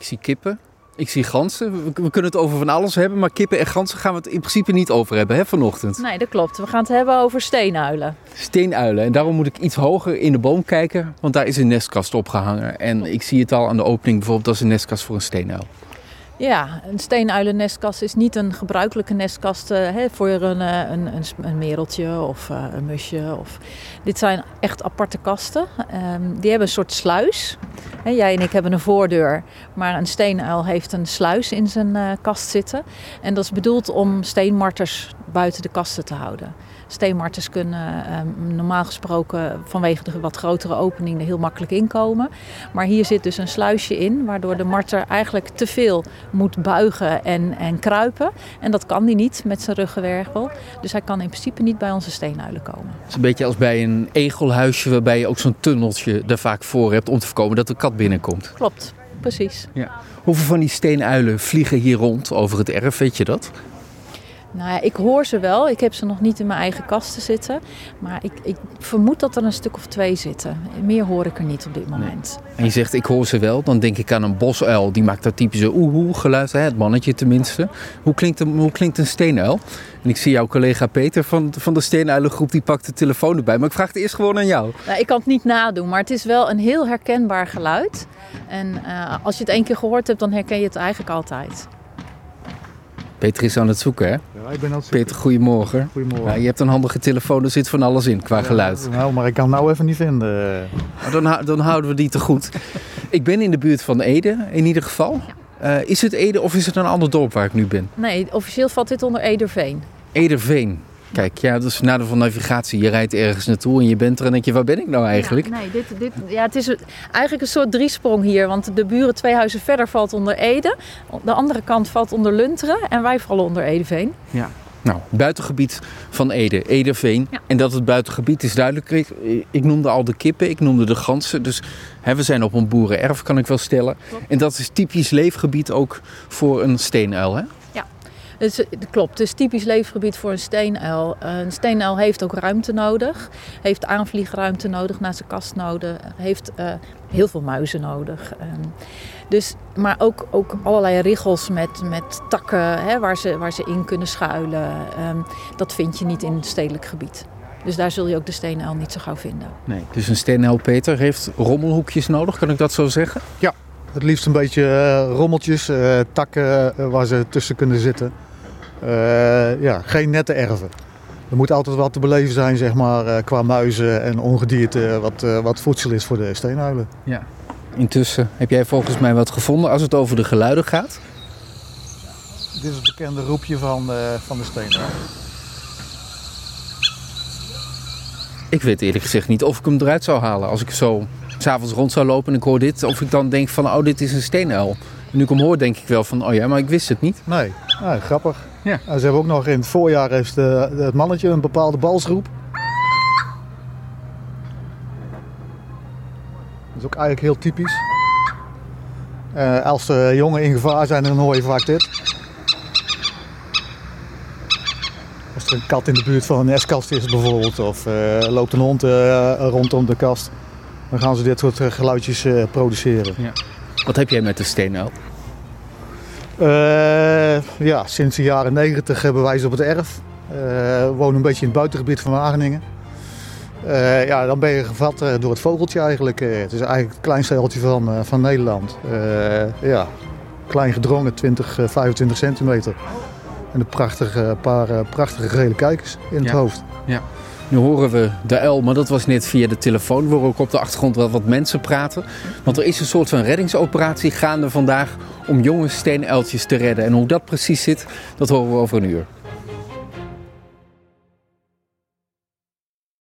Ik zie kippen. Ik zie ganzen. We, we kunnen het over van alles hebben, maar kippen en ganzen gaan we het in principe niet over hebben hè, vanochtend. Nee, dat klopt. We gaan het hebben over steenuilen. Steenuilen. En daarom moet ik iets hoger in de boom kijken, want daar is een nestkast opgehangen. En ik zie het al aan de opening bijvoorbeeld, dat is een nestkast voor een steenuil. Ja, een steenuilennestkast is niet een gebruikelijke nestkast uh, hè, voor een, uh, een, een, mereltje of uh, een musje. Of... Dit zijn echt aparte kasten. Um, die hebben een soort sluis. Jij en ik hebben een voordeur, maar een steenuil heeft een sluis in zijn kast zitten. En dat is bedoeld om steenmarters buiten de kasten te houden. Steenmarters kunnen eh, normaal gesproken vanwege de wat grotere openingen heel makkelijk inkomen. Maar hier zit dus een sluisje in, waardoor de marter eigenlijk te veel moet buigen en, en kruipen. En dat kan hij niet met zijn ruggenwervel. Dus hij kan in principe niet bij onze steenuilen komen. Het is een beetje als bij een egelhuisje waarbij je ook zo'n tunneltje er vaak voor hebt om te voorkomen dat de kat binnenkomt. Klopt, precies. Ja. Hoeveel van die steenuilen vliegen hier rond over het erf, weet je dat? Nou ja, ik hoor ze wel. Ik heb ze nog niet in mijn eigen kasten zitten. Maar ik, ik vermoed dat er een stuk of twee zitten. Meer hoor ik er niet op dit moment. Nee. En je zegt ik hoor ze wel. Dan denk ik aan een bosuil. Die maakt dat typische oehoe geluid. Hè? Het mannetje tenminste. Hoe klinkt, een, hoe klinkt een steenuil? En ik zie jouw collega Peter van, van de steenuilengroep. Die pakt de telefoon erbij. Maar ik vraag het eerst gewoon aan jou. Nou, ik kan het niet nadoen. Maar het is wel een heel herkenbaar geluid. En uh, als je het één keer gehoord hebt, dan herken je het eigenlijk altijd. Peter is aan het zoeken, hè? Ja, ik ben aan het zoeken. Peter, goedemorgen. Goedemorgen. Ja, je hebt een handige telefoon, er zit van alles in qua geluid. Ja, nou, maar ik kan het nou even niet vinden. Dan, dan houden we die te goed. ik ben in de buurt van Ede, in ieder geval. Uh, is het Ede of is het een ander dorp waar ik nu ben? Nee, officieel valt dit onder Ederveen. Ederveen. Kijk, ja, dat is het nadeel van navigatie. Je rijdt ergens naartoe en je bent er en denk je, waar ben ik nou eigenlijk? Ja, nee, dit, dit, ja, het is eigenlijk een soort driesprong hier. Want de buren twee huizen verder valt onder Ede. De andere kant valt onder Lunteren en wij vallen onder Edeveen. Ja. Nou, buitengebied van Ede, Ederveen. Ja. En dat het buitengebied is duidelijk. Ik, ik, noemde al de kippen, ik noemde de ganzen. Dus hè, we zijn op een boerenerf, kan ik wel stellen. Klopt. En dat is typisch leefgebied ook voor een steenuil, hè? Het, is, klopt, het is typisch leefgebied voor een steenuil. Een steenuil heeft ook ruimte nodig, heeft aanvliegruimte nodig, naar zijn kast nodig, heeft uh, heel veel muizen nodig. Um, dus, maar ook, ook allerlei riggels met, met takken hè, waar, ze, waar ze in kunnen schuilen. Um, dat vind je niet in het stedelijk gebied. Dus daar zul je ook de steenuil niet zo gauw vinden. Nee, dus een steenuil, Peter, heeft rommelhoekjes nodig, kan ik dat zo zeggen? Ja, het liefst een beetje uh, rommeltjes, uh, takken uh, waar ze tussen kunnen zitten. Uh, ja, geen nette erven. Er moet altijd wat te beleven zijn, zeg maar, uh, qua muizen en ongedierte, wat, uh, wat voedsel is voor de steenuilen. Ja. Intussen heb jij volgens mij wat gevonden als het over de geluiden gaat? Dit is het bekende roepje van, van de steenuil. Ik weet eerlijk gezegd niet of ik hem eruit zou halen als ik zo s'avonds rond zou lopen en ik hoor dit. Of ik dan denk van, oh, dit is een steenuil. Nu ik hem hoor, denk ik wel van, oh ja, maar ik wist het niet. Nee, grappig. Ja. Ze hebben ook nog in het voorjaar heeft de, het mannetje een bepaalde balsroep. Dat is ook eigenlijk heel typisch. Uh, als de jongen in gevaar zijn, dan hoor je vaak dit. Als er een kat in de buurt van een nestkast is bijvoorbeeld, of uh, loopt een hond uh, rondom de kast, dan gaan ze dit soort geluidjes produceren. Ja. Wat heb jij met de steenuil? Uh, ja, sinds de jaren 90 hebben wij ze op het erf. Uh, wonen een beetje in het buitengebied van Wageningen. Uh, ja, dan ben je gevat door het vogeltje eigenlijk. het is eigenlijk het kleinste uiltje van, van Nederland. ja, klein gedrongen, 20, 25 centimeter. En een prachtige, paar prachtige gele kijkers in het ja. hoofd. Ja. Nu horen we de uil, maar dat was net via de telefoon. We horen ook op de achtergrond wel wat mensen praten. Want er is een soort van reddingsoperatie gaande vandaag om jonge steenuiltjes te redden. En hoe dat precies zit, dat horen we over een uur.